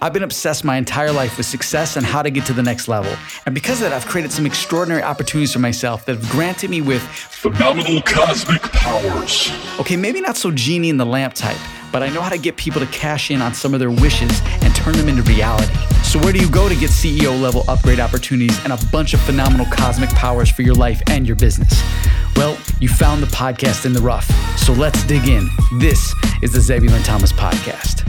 I've been obsessed my entire life with success and how to get to the next level. And because of that, I've created some extraordinary opportunities for myself that have granted me with phenomenal cosmic powers. Okay, maybe not so genie in the lamp type, but I know how to get people to cash in on some of their wishes and turn them into reality. So, where do you go to get CEO level upgrade opportunities and a bunch of phenomenal cosmic powers for your life and your business? Well, you found the podcast in the rough. So, let's dig in. This is the Zebulon Thomas Podcast.